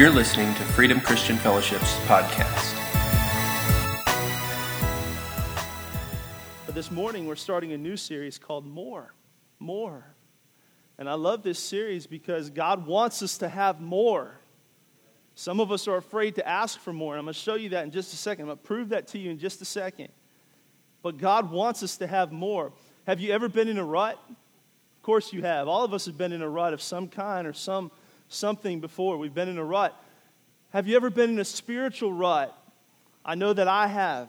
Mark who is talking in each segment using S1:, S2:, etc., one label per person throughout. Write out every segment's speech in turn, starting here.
S1: You're listening to Freedom Christian Fellowship's podcast.
S2: But this morning, we're starting a new series called More. More. And I love this series because God wants us to have more. Some of us are afraid to ask for more. And I'm going to show you that in just a second. I'm going to prove that to you in just a second. But God wants us to have more. Have you ever been in a rut? Of course you have. All of us have been in a rut of some kind or some something before. We've been in a rut. Have you ever been in a spiritual rut? I know that I have.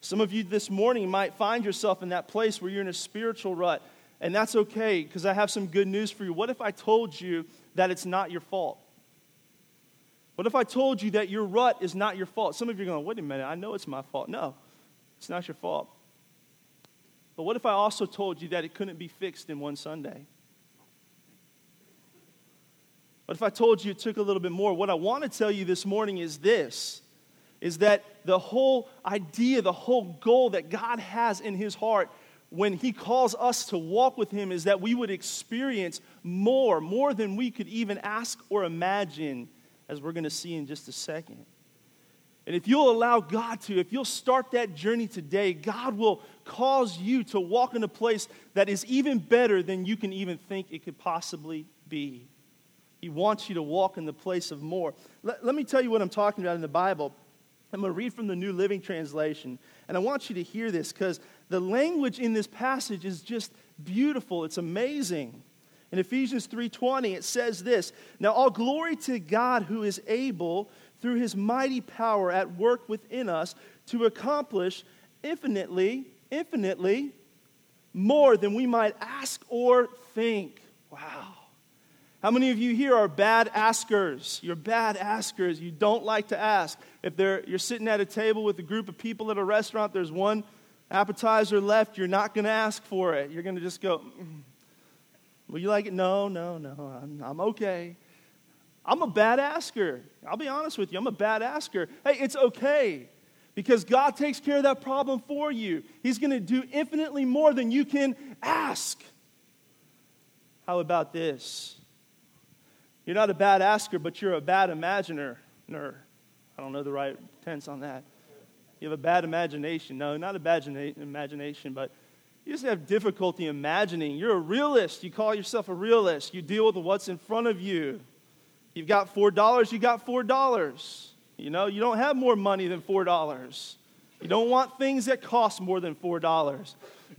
S2: Some of you this morning might find yourself in that place where you're in a spiritual rut, and that's okay because I have some good news for you. What if I told you that it's not your fault? What if I told you that your rut is not your fault? Some of you are going, wait a minute, I know it's my fault. No, it's not your fault. But what if I also told you that it couldn't be fixed in one Sunday? What if I told you it took a little bit more? What I want to tell you this morning is this is that the whole idea, the whole goal that God has in his heart when he calls us to walk with him is that we would experience more, more than we could even ask or imagine, as we're going to see in just a second. And if you'll allow God to, if you'll start that journey today, God will cause you to walk in a place that is even better than you can even think it could possibly be. He wants you to walk in the place of more. Let, let me tell you what I'm talking about in the Bible. I'm going to read from the New Living Translation. And I want you to hear this because the language in this passage is just beautiful. It's amazing. In Ephesians 3:20 it says this, "Now all glory to God who is able through his mighty power at work within us to accomplish infinitely, infinitely more than we might ask or think. Wow. How many of you here are bad askers? You're bad askers. You don't like to ask. If you're sitting at a table with a group of people at a restaurant, there's one appetizer left, you're not going to ask for it. You're going to just go, mm. Will you like it? No, no, no. I'm, I'm okay. I'm a bad asker. I'll be honest with you. I'm a bad asker. Hey, it's okay because God takes care of that problem for you. He's going to do infinitely more than you can ask. How about this? You're not a bad asker, but you're a bad imaginer. I don't know the right tense on that. You have a bad imagination. No, not a bad imagination, but you just have difficulty imagining. You're a realist. You call yourself a realist. You deal with what's in front of you. You've got $4, you got $4. You know, you don't have more money than $4. You don't want things that cost more than $4.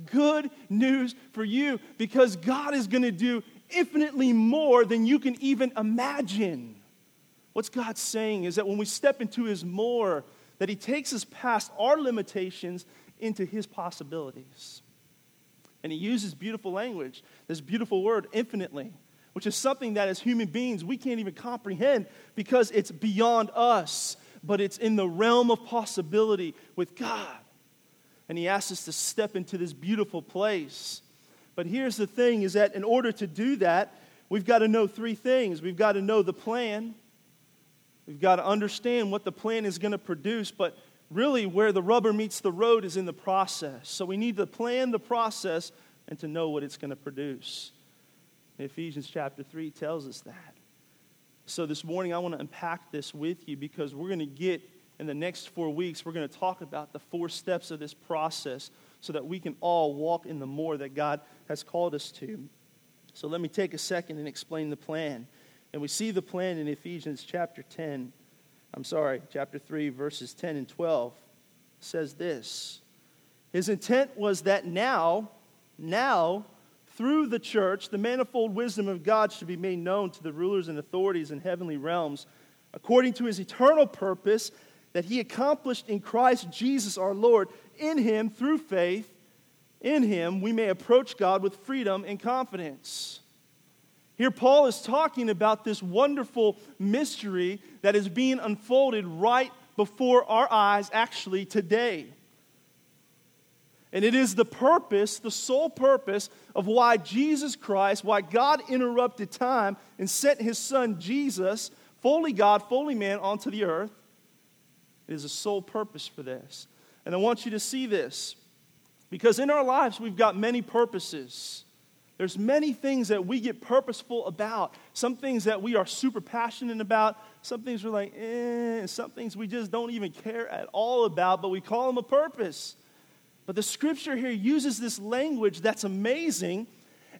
S2: Good news for you because God is going to do infinitely more than you can even imagine. What's God saying is that when we step into His more, that He takes us past our limitations into His possibilities. And He uses beautiful language, this beautiful word, infinitely which is something that as human beings we can't even comprehend because it's beyond us, but it's in the realm of possibility with God. And He asks us to step into this beautiful place. But here's the thing is that in order to do that, we've got to know three things. We've got to know the plan, we've got to understand what the plan is going to produce, but really where the rubber meets the road is in the process. So we need to plan the process and to know what it's going to produce. Ephesians chapter 3 tells us that. So this morning, I want to unpack this with you because we're going to get, in the next four weeks, we're going to talk about the four steps of this process so that we can all walk in the more that God has called us to. So let me take a second and explain the plan. And we see the plan in Ephesians chapter 10. I'm sorry, chapter 3, verses 10 and 12. Says this His intent was that now, now, through the church, the manifold wisdom of God should be made known to the rulers and authorities in heavenly realms, according to his eternal purpose that he accomplished in Christ Jesus our Lord. In him, through faith, in him, we may approach God with freedom and confidence. Here, Paul is talking about this wonderful mystery that is being unfolded right before our eyes, actually, today. And it is the purpose, the sole purpose of why Jesus Christ, why God interrupted time and sent his son Jesus, fully God, fully man, onto the earth. It is a sole purpose for this. And I want you to see this because in our lives we've got many purposes. There's many things that we get purposeful about. Some things that we are super passionate about. Some things we're like, eh. Some things we just don't even care at all about, but we call them a purpose. But the scripture here uses this language that's amazing.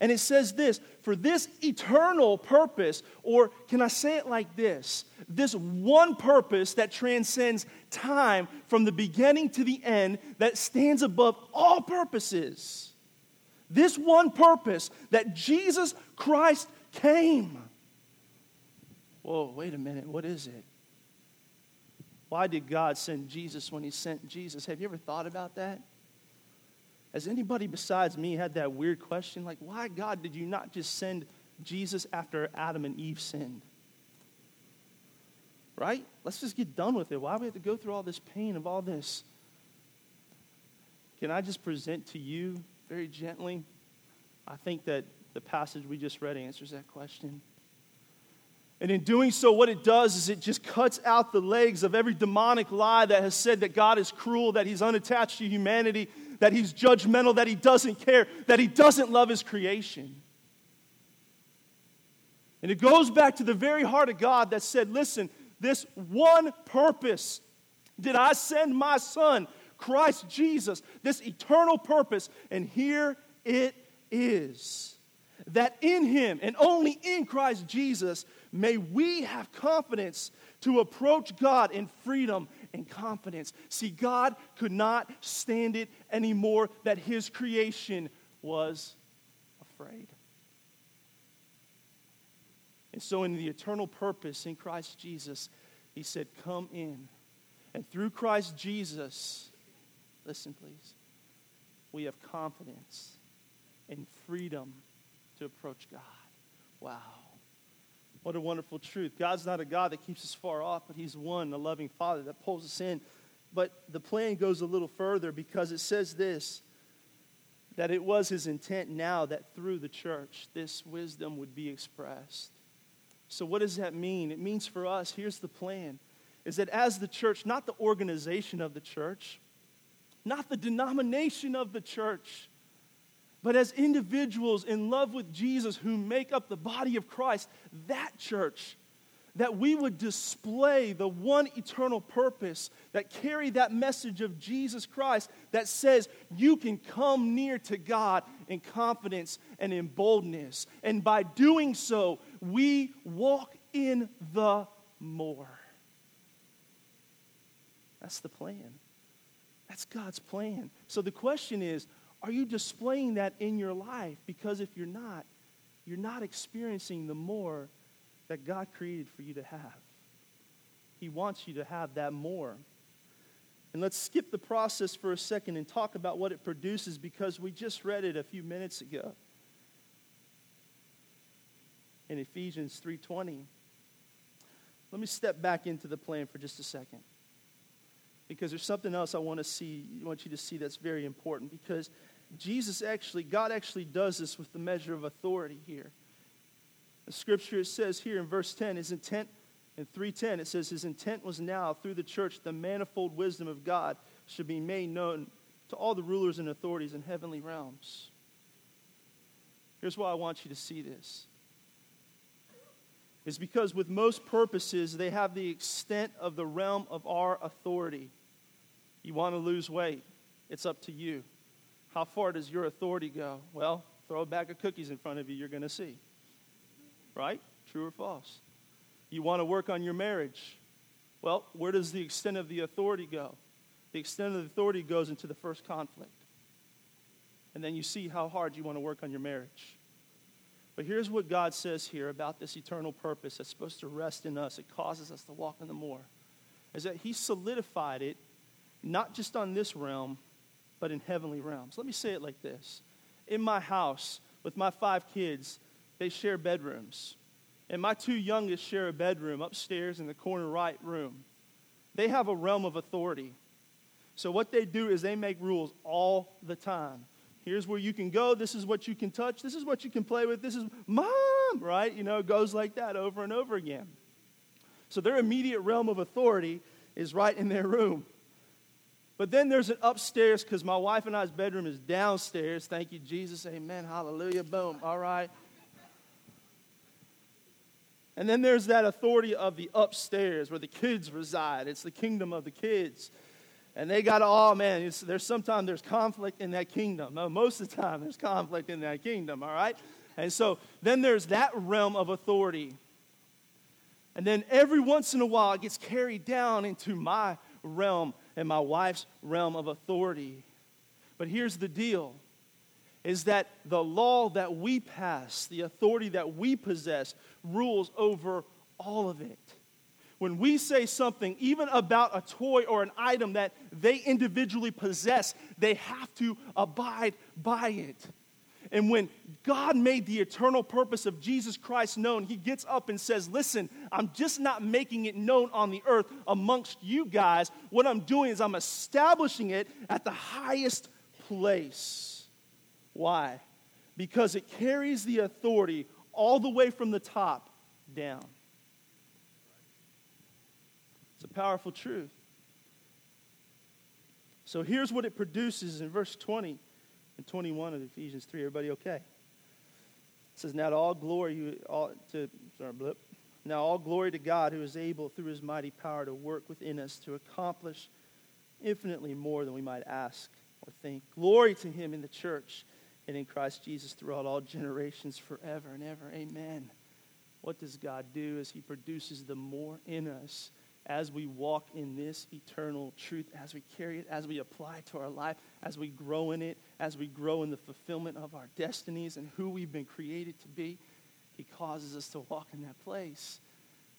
S2: And it says this for this eternal purpose, or can I say it like this? This one purpose that transcends time from the beginning to the end, that stands above all purposes. This one purpose that Jesus Christ came. Whoa, wait a minute. What is it? Why did God send Jesus when He sent Jesus? Have you ever thought about that? Has anybody besides me had that weird question? Like, why, God, did you not just send Jesus after Adam and Eve sinned? Right? Let's just get done with it. Why do we have to go through all this pain of all this? Can I just present to you very gently. I think that the passage we just read answers that question. And in doing so, what it does is it just cuts out the legs of every demonic lie that has said that God is cruel, that He's unattached to humanity, that He's judgmental, that He doesn't care, that He doesn't love His creation. And it goes back to the very heart of God that said, listen, this one purpose did I send my son Christ Jesus, this eternal purpose. And here it is that in Him and only in Christ Jesus may we have confidence to approach God in freedom and confidence. See, God could not stand it anymore that His creation was afraid. And so, in the eternal purpose in Christ Jesus, He said, Come in. And through Christ Jesus, Listen, please. We have confidence and freedom to approach God. Wow. What a wonderful truth. God's not a God that keeps us far off, but He's one, a loving Father that pulls us in. But the plan goes a little further because it says this that it was His intent now that through the church this wisdom would be expressed. So, what does that mean? It means for us, here's the plan, is that as the church, not the organization of the church, not the denomination of the church, but as individuals in love with Jesus who make up the body of Christ, that church, that we would display the one eternal purpose that carry that message of Jesus Christ that says you can come near to God in confidence and in boldness. And by doing so, we walk in the more. That's the plan. That's God's plan. So the question is are you displaying that in your life? Because if you're not, you're not experiencing the more that God created for you to have. He wants you to have that more. And let's skip the process for a second and talk about what it produces because we just read it a few minutes ago. In Ephesians 3:20. Let me step back into the plan for just a second because there's something else I want to see, I want you to see that's very important because Jesus actually, God actually does this with the measure of authority here. The scripture it says here in verse 10, his intent, in 310, it says, his intent was now through the church, the manifold wisdom of God should be made known to all the rulers and authorities in heavenly realms. Here's why I want you to see this. Is because with most purposes, they have the extent of the realm of our authority. You want to lose weight? It's up to you. How far does your authority go? Well, throw a bag of cookies in front of you, you're going to see. Right? True or false? You want to work on your marriage? Well, where does the extent of the authority go? The extent of the authority goes into the first conflict. And then you see how hard you want to work on your marriage. But here's what God says here about this eternal purpose that's supposed to rest in us. It causes us to walk in the more. Is that He solidified it not just on this realm, but in heavenly realms. Let me say it like this In my house, with my five kids, they share bedrooms. And my two youngest share a bedroom upstairs in the corner right room. They have a realm of authority. So, what they do is they make rules all the time. Here's where you can go. This is what you can touch. This is what you can play with. This is mom, right? You know, it goes like that over and over again. So, their immediate realm of authority is right in their room. But then there's an upstairs because my wife and I's bedroom is downstairs. Thank you, Jesus. Amen. Hallelujah. Boom. All right. And then there's that authority of the upstairs where the kids reside. It's the kingdom of the kids. And they got, oh man, there's sometimes there's conflict in that kingdom. Most of the time there's conflict in that kingdom, all right? And so then there's that realm of authority. And then every once in a while it gets carried down into my realm and my wife's realm of authority. But here's the deal is that the law that we pass, the authority that we possess, rules over all of it when we say something, even about a toy or an item that they individually possess, they have to abide by it. And when God made the eternal purpose of Jesus Christ known, he gets up and says, Listen, I'm just not making it known on the earth amongst you guys. What I'm doing is I'm establishing it at the highest place. Why? Because it carries the authority all the way from the top down. It's a powerful truth. So here's what it produces in verse 20 and 21 of Ephesians 3. Everybody okay? It says, Now to all glory, all, to, sorry, blip. Now all glory to God who is able through his mighty power to work within us to accomplish infinitely more than we might ask or think. Glory to him in the church and in Christ Jesus throughout all generations forever and ever. Amen. What does God do as he produces the more in us? As we walk in this eternal truth, as we carry it, as we apply it to our life, as we grow in it, as we grow in the fulfillment of our destinies and who we've been created to be, He causes us to walk in that place.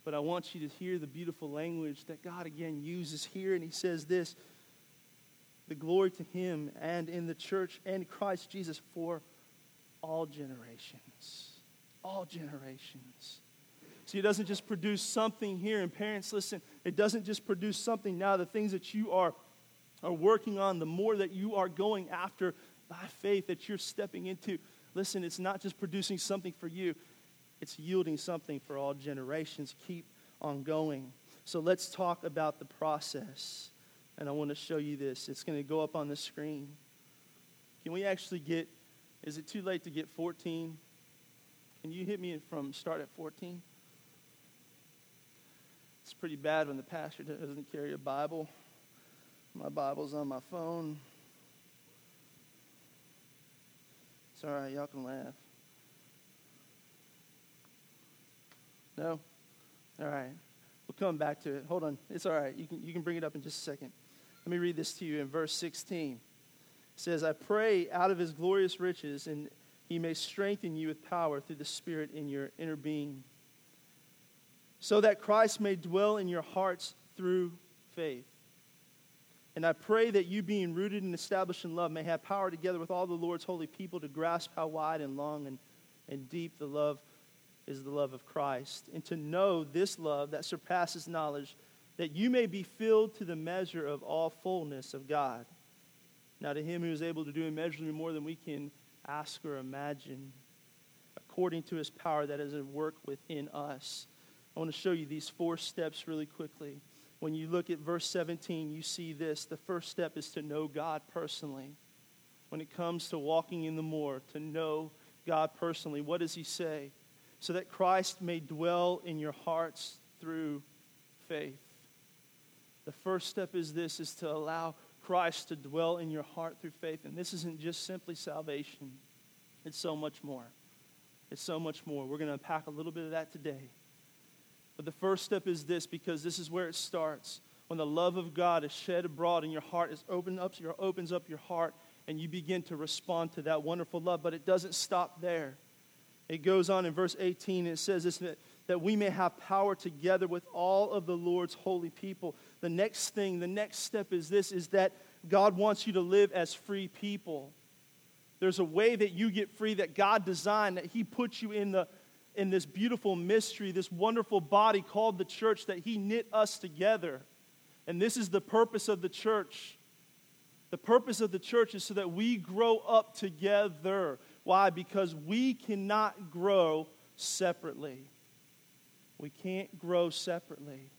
S2: But I want you to hear the beautiful language that God again uses here, and He says this the glory to Him and in the church and Christ Jesus for all generations. All generations. See, it doesn't just produce something here. And parents, listen, it doesn't just produce something now. The things that you are, are working on, the more that you are going after by faith that you're stepping into, listen, it's not just producing something for you, it's yielding something for all generations. Keep on going. So let's talk about the process. And I want to show you this. It's going to go up on the screen. Can we actually get, is it too late to get 14? Can you hit me from start at 14? It's pretty bad when the pastor doesn't carry a Bible. My Bible's on my phone. It's all right, y'all can laugh. No? All right. We'll come back to it. Hold on. It's all right. You can, you can bring it up in just a second. Let me read this to you in verse 16. It says, I pray out of his glorious riches, and he may strengthen you with power through the Spirit in your inner being so that Christ may dwell in your hearts through faith. And I pray that you, being rooted and established in love, may have power together with all the Lord's holy people to grasp how wide and long and, and deep the love is the love of Christ, and to know this love that surpasses knowledge, that you may be filled to the measure of all fullness of God. Now, to him who is able to do immeasurably more than we can ask or imagine, according to his power that is at work within us. I want to show you these four steps really quickly. When you look at verse 17, you see this. The first step is to know God personally. When it comes to walking in the more, to know God personally, what does he say? So that Christ may dwell in your hearts through faith. The first step is this is to allow Christ to dwell in your heart through faith. And this isn't just simply salvation. It's so much more. It's so much more. We're going to unpack a little bit of that today. But the first step is this because this is where it starts. When the love of God is shed abroad and your heart is opened up, your opens up your heart and you begin to respond to that wonderful love. But it doesn't stop there. It goes on in verse 18, it says this that, that we may have power together with all of the Lord's holy people. The next thing, the next step is this is that God wants you to live as free people. There's a way that you get free that God designed, that He puts you in the in this beautiful mystery, this wonderful body called the church, that He knit us together. And this is the purpose of the church. The purpose of the church is so that we grow up together. Why? Because we cannot grow separately. We can't grow separately.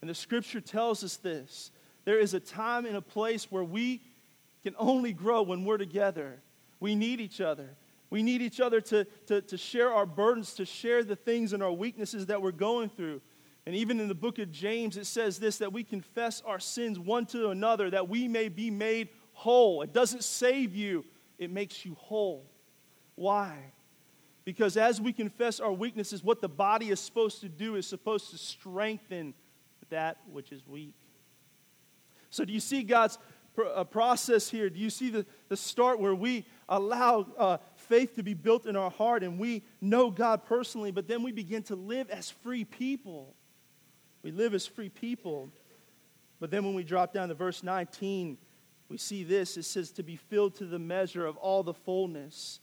S2: And the scripture tells us this There is a time and a place where we can only grow when we're together. We need each other. We need each other to, to, to share our burdens, to share the things and our weaknesses that we're going through. And even in the book of James, it says this that we confess our sins one to another, that we may be made whole. It doesn't save you, it makes you whole. Why? Because as we confess our weaknesses, what the body is supposed to do is supposed to strengthen that which is weak. So, do you see God's uh, process here? Do you see the, the start where we allow uh, faith to be built in our heart and we know God personally, but then we begin to live as free people? We live as free people. But then when we drop down to verse 19, we see this. It says, to be filled to the measure of all the fullness.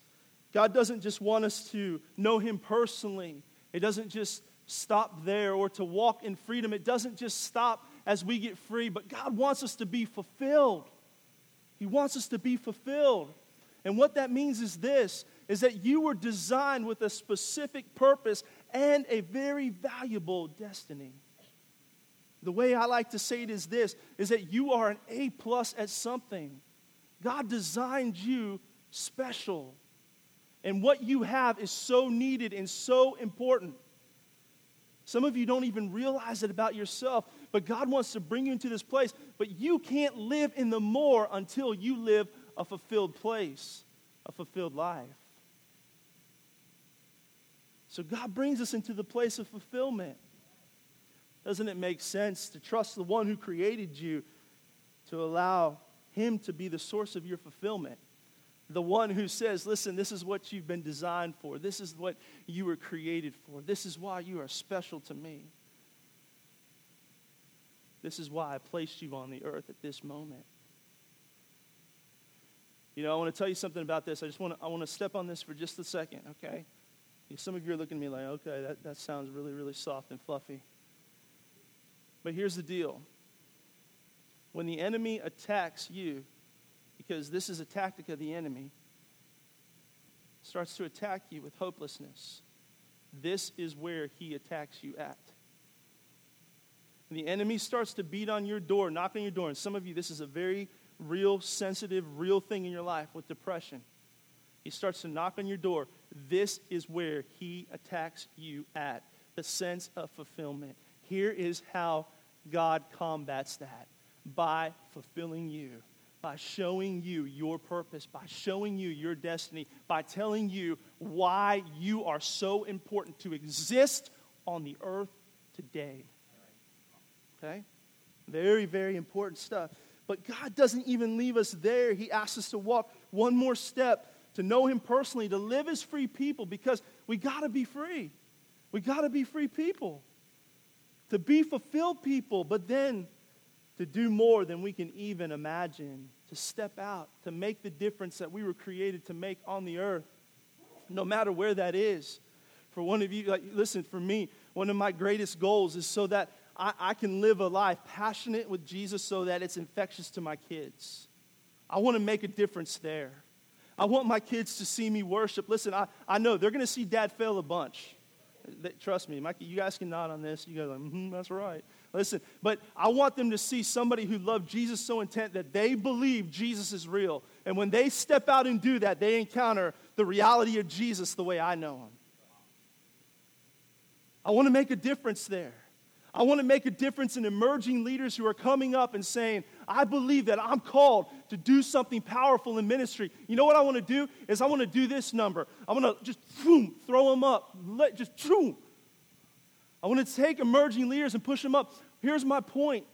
S2: God doesn't just want us to know Him personally, it doesn't just stop there or to walk in freedom. It doesn't just stop as we get free, but God wants us to be fulfilled. He wants us to be fulfilled. And what that means is this is that you were designed with a specific purpose and a very valuable destiny. The way I like to say it is this is that you are an A plus at something. God designed you special. And what you have is so needed and so important. Some of you don't even realize it about yourself, but God wants to bring you into this place. But you can't live in the more until you live a fulfilled place, a fulfilled life. So God brings us into the place of fulfillment. Doesn't it make sense to trust the one who created you to allow him to be the source of your fulfillment? The one who says, Listen, this is what you've been designed for. This is what you were created for. This is why you are special to me. This is why I placed you on the earth at this moment. You know, I want to tell you something about this. I just want to, I want to step on this for just a second, okay? Some of you are looking at me like, okay, that, that sounds really, really soft and fluffy. But here's the deal when the enemy attacks you, because this is a tactic of the enemy, starts to attack you with hopelessness, this is where he attacks you at. The enemy starts to beat on your door, knock on your door. And some of you, this is a very real, sensitive, real thing in your life with depression. He starts to knock on your door. This is where he attacks you at the sense of fulfillment. Here is how God combats that by fulfilling you, by showing you your purpose, by showing you your destiny, by telling you why you are so important to exist on the earth today. Okay? Very, very important stuff. But God doesn't even leave us there. He asks us to walk one more step, to know Him personally, to live as free people because we got to be free. We got to be free people to be fulfilled people, but then to do more than we can even imagine, to step out, to make the difference that we were created to make on the earth, no matter where that is. For one of you, like, listen, for me, one of my greatest goals is so that I, I can live a life passionate with Jesus so that it's infectious to my kids. I want to make a difference there. I want my kids to see me worship. Listen, I, I know they're going to see dad fail a bunch. They, trust me, Mikey, you guys can nod on this. You guys like, mm-hmm, that's right. Listen, but I want them to see somebody who loved Jesus so intent that they believe Jesus is real. And when they step out and do that, they encounter the reality of Jesus the way I know him. I want to make a difference there. I want to make a difference in emerging leaders who are coming up and saying, I believe that I'm called to do something powerful in ministry. You know what I want to do? Is I want to do this number. I want to just boom, throw them up. Let, just boom. I want to take emerging leaders and push them up. Here's my point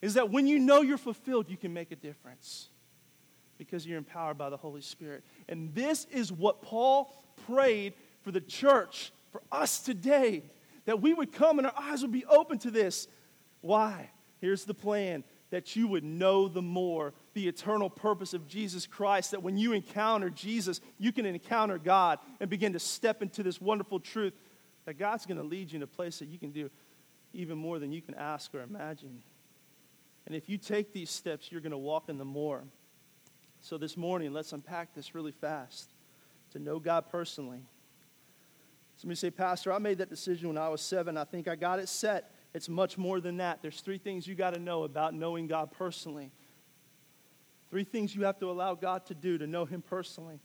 S2: is that when you know you're fulfilled, you can make a difference because you're empowered by the Holy Spirit. And this is what Paul prayed for the church, for us today that we would come and our eyes would be open to this. Why? Here's the plan that you would know the more the eternal purpose of Jesus Christ, that when you encounter Jesus, you can encounter God and begin to step into this wonderful truth that God's going to lead you in a place that you can do even more than you can ask or imagine. And if you take these steps, you're going to walk in the more. So this morning, let's unpack this really fast to know God personally. Somebody say, Pastor, I made that decision when I was seven. I think I got it set. it's much more than that. There's three things you got to know about knowing God personally. Three things you have to allow God to do to know Him personally.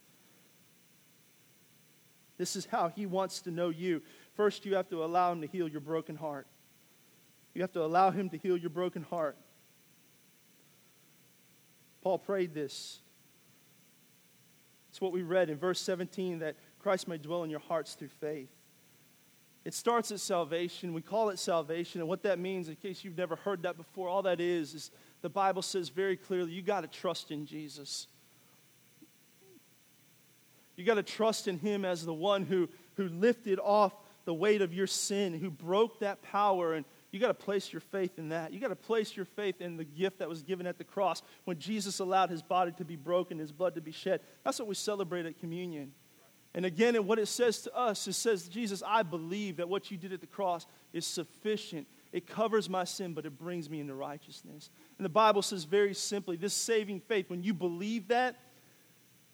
S2: This is how He wants to know you. First, you have to allow Him to heal your broken heart. You have to allow Him to heal your broken heart. Paul prayed this. It's what we read in verse 17 that Christ may dwell in your hearts through faith. It starts at salvation. We call it salvation. And what that means, in case you've never heard that before, all that is, is the Bible says very clearly you got to trust in Jesus. You got to trust in Him as the one who, who lifted off the weight of your sin, who broke that power. And you got to place your faith in that. You got to place your faith in the gift that was given at the cross when Jesus allowed His body to be broken, His blood to be shed. That's what we celebrate at communion. And again, and what it says to us, it says, Jesus, I believe that what you did at the cross is sufficient. It covers my sin, but it brings me into righteousness. And the Bible says very simply this saving faith, when you believe that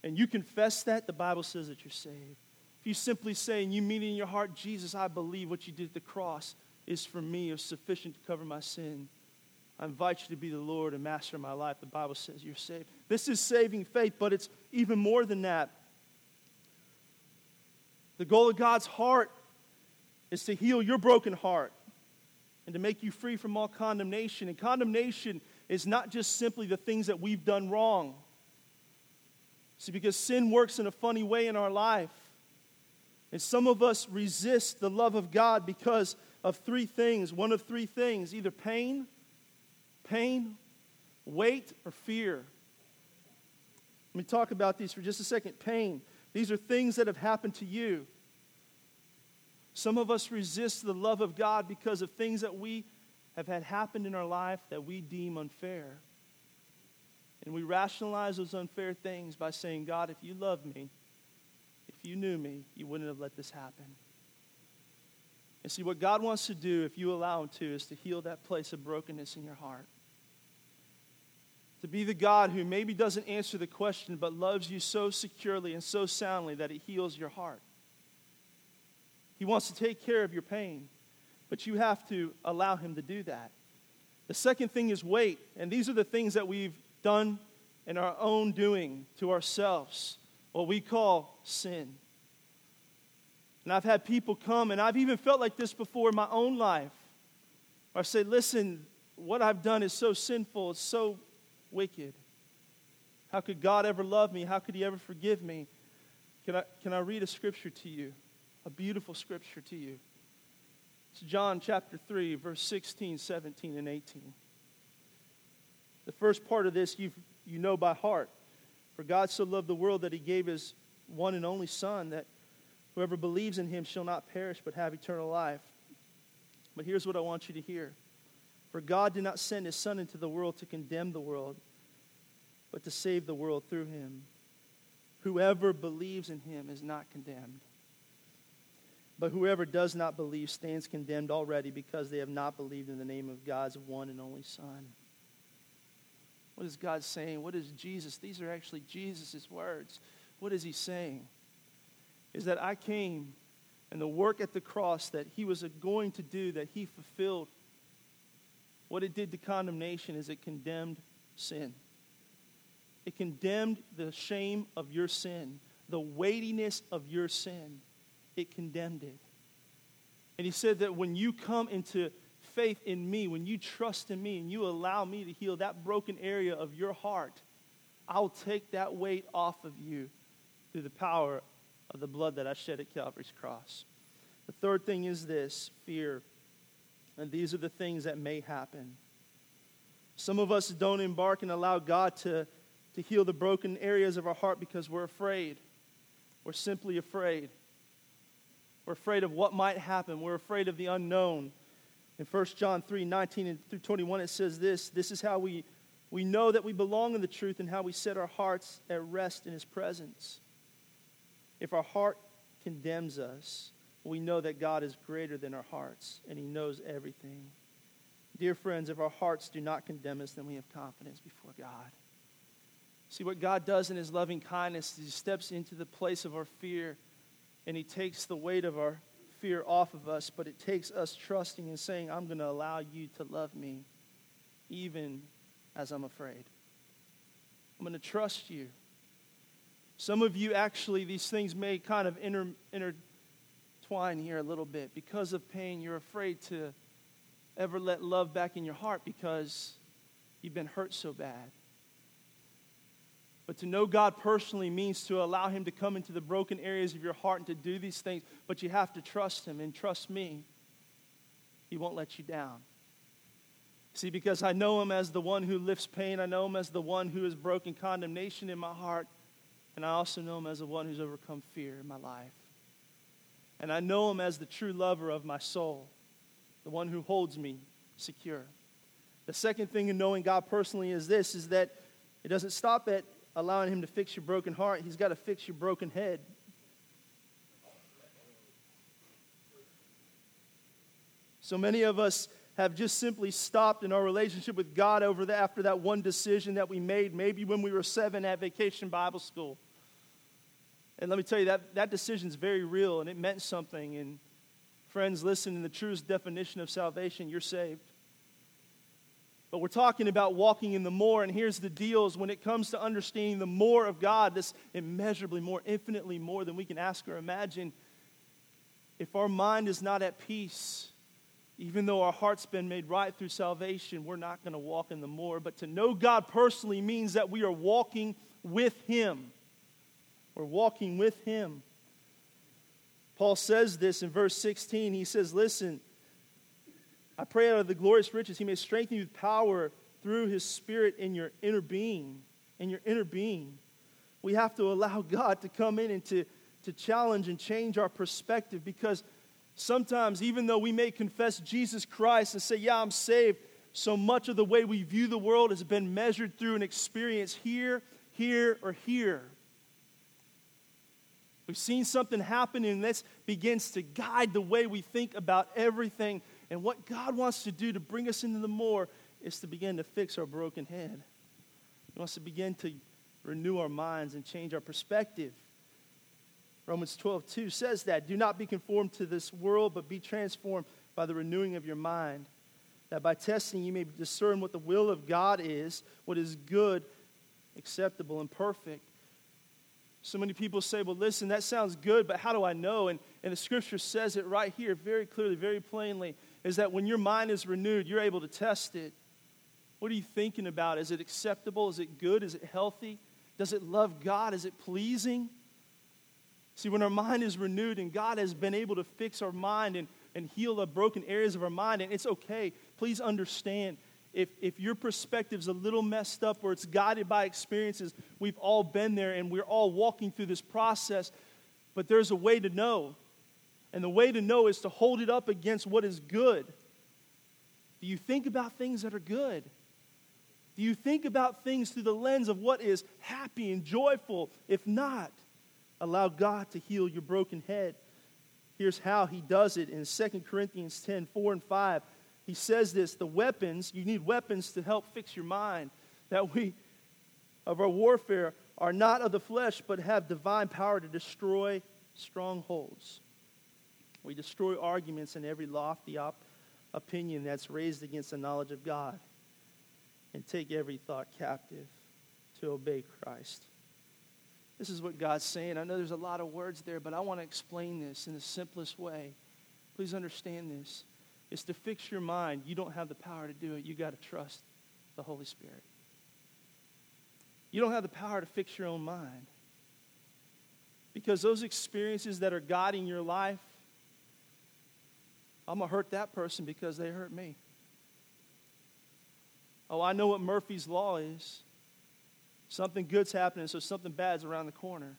S2: and you confess that, the Bible says that you're saved. If you simply say and you mean in your heart, Jesus, I believe what you did at the cross is for me, is sufficient to cover my sin. I invite you to be the Lord and master of my life. The Bible says you're saved. This is saving faith, but it's even more than that. The goal of God's heart is to heal your broken heart and to make you free from all condemnation. And condemnation is not just simply the things that we've done wrong. See, because sin works in a funny way in our life. And some of us resist the love of God because of three things one of three things either pain, pain, weight, or fear. Let me talk about these for just a second. Pain. These are things that have happened to you. Some of us resist the love of God because of things that we have had happen in our life that we deem unfair. And we rationalize those unfair things by saying, God, if you loved me, if you knew me, you wouldn't have let this happen. And see, what God wants to do, if you allow Him to, is to heal that place of brokenness in your heart to be the God who maybe doesn't answer the question, but loves you so securely and so soundly that it heals your heart. He wants to take care of your pain, but you have to allow Him to do that. The second thing is weight, and these are the things that we've done in our own doing to ourselves, what we call sin. And I've had people come, and I've even felt like this before in my own life. I say, listen, what I've done is so sinful, it's so wicked. How could God ever love me? How could He ever forgive me? Can I, can I read a scripture to you? A beautiful scripture to you. It's John chapter 3, verse 16, 17, and 18. The first part of this you you know by heart. For God so loved the world that He gave His one and only Son, that whoever believes in Him shall not perish but have eternal life. But here's what I want you to hear. For God did not send his Son into the world to condemn the world, but to save the world through him. Whoever believes in him is not condemned. But whoever does not believe stands condemned already because they have not believed in the name of God's one and only Son. What is God saying? What is Jesus? These are actually Jesus' words. What is he saying? Is that I came and the work at the cross that he was going to do, that he fulfilled what it did to condemnation is it condemned sin. It condemned the shame of your sin, the weightiness of your sin. It condemned it. And he said that when you come into faith in me, when you trust in me and you allow me to heal that broken area of your heart, I'll take that weight off of you through the power of the blood that I shed at Calvary's cross. The third thing is this fear. And these are the things that may happen. Some of us don't embark and allow God to, to heal the broken areas of our heart because we're afraid. We're simply afraid. We're afraid of what might happen. We're afraid of the unknown. In 1 John 3 19 through 21, it says this This is how we, we know that we belong in the truth and how we set our hearts at rest in His presence. If our heart condemns us, we know that God is greater than our hearts and He knows everything. Dear friends, if our hearts do not condemn us, then we have confidence before God. See, what God does in His loving kindness He steps into the place of our fear and He takes the weight of our fear off of us, but it takes us trusting and saying, I'm going to allow you to love me even as I'm afraid. I'm going to trust you. Some of you, actually, these things may kind of inter, intertwine here a little bit. Because of pain, you're afraid to ever let love back in your heart because you've been hurt so bad. But to know God personally means to allow Him to come into the broken areas of your heart and to do these things. But you have to trust Him and trust me. He won't let you down. See, because I know Him as the one who lifts pain, I know Him as the one who has broken condemnation in my heart, and I also know Him as the one who's overcome fear in my life. And I know Him as the true lover of my soul, the one who holds me secure. The second thing in knowing God personally is this is that it doesn't stop at allowing him to fix your broken heart, he's got to fix your broken head. So many of us have just simply stopped in our relationship with God over the, after that one decision that we made, maybe when we were seven at vacation Bible school. And let me tell you, that, that decision is very real and it meant something. And friends, listen, in the truest definition of salvation, you're saved. But we're talking about walking in the more, and here's the deals when it comes to understanding the more of God, this immeasurably more, infinitely more than we can ask or imagine. If our mind is not at peace, even though our heart's been made right through salvation, we're not going to walk in the more. But to know God personally means that we are walking with Him. We're walking with Him. Paul says this in verse 16. He says, Listen, I pray out of the glorious riches, He may strengthen you with power through His Spirit in your inner being. In your inner being. We have to allow God to come in and to, to challenge and change our perspective because sometimes, even though we may confess Jesus Christ and say, Yeah, I'm saved, so much of the way we view the world has been measured through an experience here, here, or here. We've seen something happen, and this begins to guide the way we think about everything and what God wants to do to bring us into the more is to begin to fix our broken head. He wants to begin to renew our minds and change our perspective. Romans 12, 2 says that. Do not be conformed to this world, but be transformed by the renewing of your mind. That by testing you may discern what the will of God is, what is good, acceptable, and perfect. So many people say, well, listen, that sounds good, but how do I know? And, and the scripture says it right here very clearly, very plainly is that when your mind is renewed, you're able to test it. What are you thinking about? Is it acceptable? Is it good? Is it healthy? Does it love God? Is it pleasing? See, when our mind is renewed and God has been able to fix our mind and, and heal the broken areas of our mind, and it's okay, please understand. If, if your perspective's a little messed up or it's guided by experiences, we've all been there and we're all walking through this process. But there's a way to know. And the way to know is to hold it up against what is good. Do you think about things that are good? Do you think about things through the lens of what is happy and joyful? If not, allow God to heal your broken head. Here's how he does it in 2 Corinthians 10 4 and 5. He says this the weapons, you need weapons to help fix your mind, that we, of our warfare, are not of the flesh, but have divine power to destroy strongholds. We destroy arguments and every lofty op- opinion that's raised against the knowledge of God and take every thought captive to obey Christ. This is what God's saying. I know there's a lot of words there, but I want to explain this in the simplest way. Please understand this. It's to fix your mind. You don't have the power to do it. You got to trust the Holy Spirit. You don't have the power to fix your own mind. Because those experiences that are guiding your life I'm going to hurt that person because they hurt me. Oh, I know what Murphy's Law is. Something good's happening, so something bad's around the corner.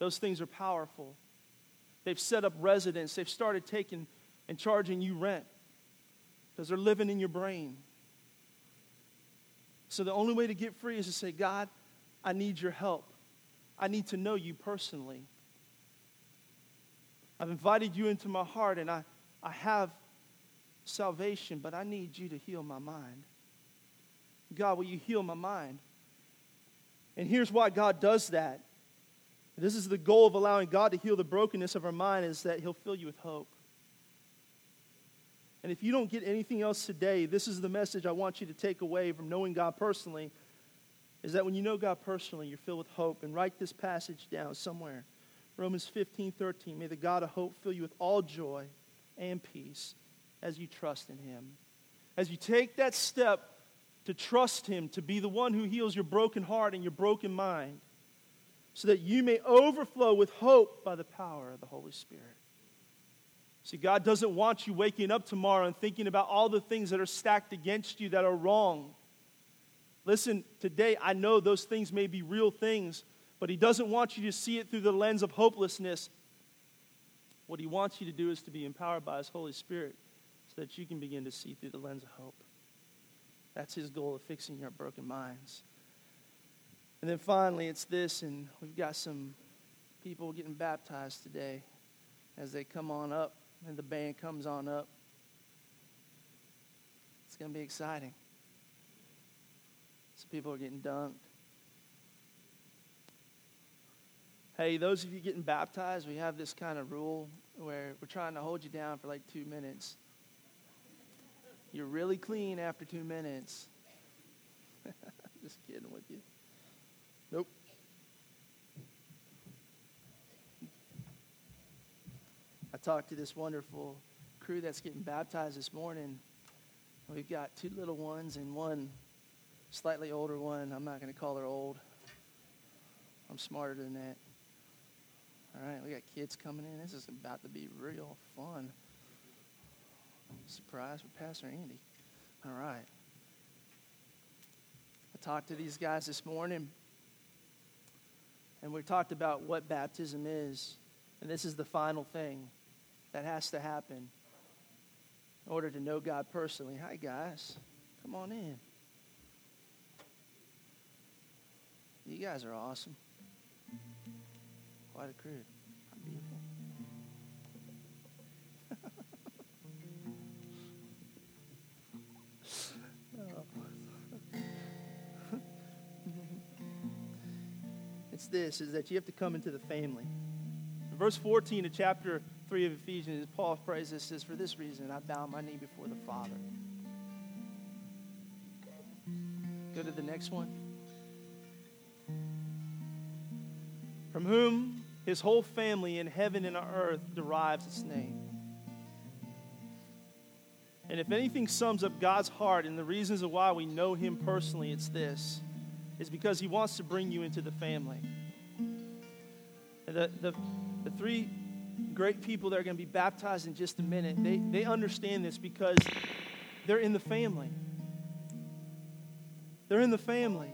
S2: Those things are powerful. They've set up residence, they've started taking and charging you rent because they're living in your brain. So the only way to get free is to say, God, I need your help. I need to know you personally. I've invited you into my heart, and I, I have salvation, but I need you to heal my mind. God, will you heal my mind? And here's why God does that. This is the goal of allowing God to heal the brokenness of our mind is that he'll fill you with hope. And if you don't get anything else today, this is the message I want you to take away from knowing God personally is that when you know God personally, you're filled with hope. And write this passage down somewhere. Romans 15, 13. May the God of hope fill you with all joy and peace as you trust in him. As you take that step to trust him to be the one who heals your broken heart and your broken mind, so that you may overflow with hope by the power of the Holy Spirit. See, God doesn't want you waking up tomorrow and thinking about all the things that are stacked against you that are wrong. Listen, today I know those things may be real things, but He doesn't want you to see it through the lens of hopelessness. What He wants you to do is to be empowered by His Holy Spirit so that you can begin to see through the lens of hope. That's His goal of fixing your broken minds. And then finally, it's this, and we've got some people getting baptized today as they come on up and the band comes on up. It's going to be exciting. Some people are getting dunked. Hey, those of you getting baptized, we have this kind of rule where we're trying to hold you down for like two minutes. You're really clean after two minutes. Just kidding with you. Nope. Talked to this wonderful crew that's getting baptized this morning. We've got two little ones and one slightly older one. I'm not going to call her old. I'm smarter than that. All right, we got kids coming in. This is about to be real fun. Surprise with Pastor Andy. All right. I talked to these guys this morning, and we talked about what baptism is. And this is the final thing that has to happen in order to know God personally. Hi, guys. Come on in. You guys are awesome. Quite a crew. Beautiful. Oh, it's this is that you have to come into the family. Verse 14 of chapter 3 of Ephesians, Paul prays this says, For this reason I bow my knee before the Father. Go to the next one. from whom his whole family in heaven and on earth derives its name. And if anything sums up God's heart and the reasons of why we know him personally, it's this is because he wants to bring you into the family. The, the, the three great people that are going to be baptized in just a minute, they, they understand this because they're in the family. They're in the family.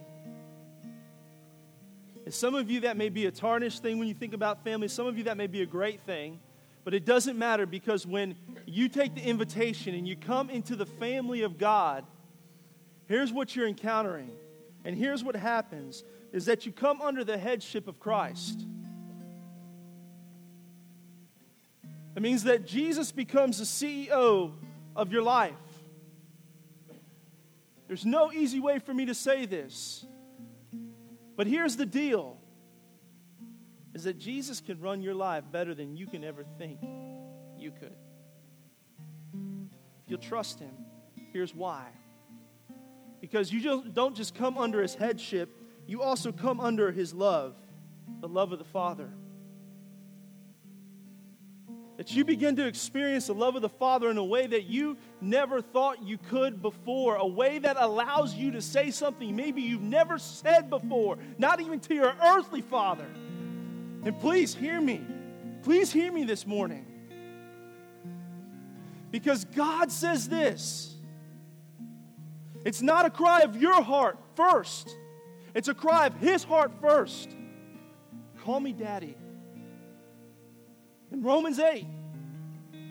S2: And some of you, that may be a tarnished thing when you think about family. Some of you, that may be a great thing. But it doesn't matter because when you take the invitation and you come into the family of God, here's what you're encountering. And here's what happens is that you come under the headship of Christ. It means that Jesus becomes the CEO of your life. There's no easy way for me to say this. But here's the deal is that Jesus can run your life better than you can ever think you could. If you'll trust him, here's why. Because you just don't just come under his headship, you also come under his love, the love of the Father that you begin to experience the love of the Father in a way that you never thought you could before, a way that allows you to say something maybe you've never said before, not even to your earthly father. And please hear me. Please hear me this morning. Because God says this it's not a cry of your heart first, it's a cry of His heart first. Call me daddy. In Romans 8,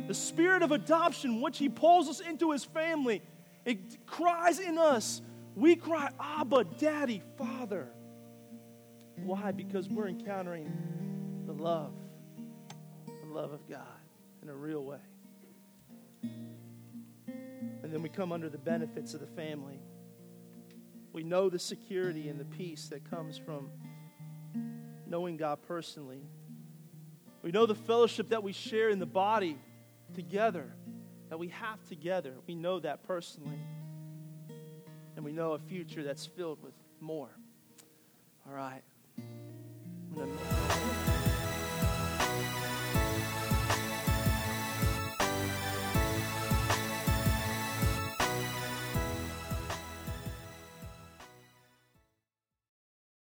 S2: the spirit of adoption, which he pulls us into his family, it cries in us. We cry, Abba, Daddy, Father. Why? Because we're encountering the love, the love of God in a real way. And then we come under the benefits of the family. We know the security and the peace that comes from knowing God personally. We know the fellowship that we share in the body together, that we have together. We know that personally. And we know a future that's filled with more. All right.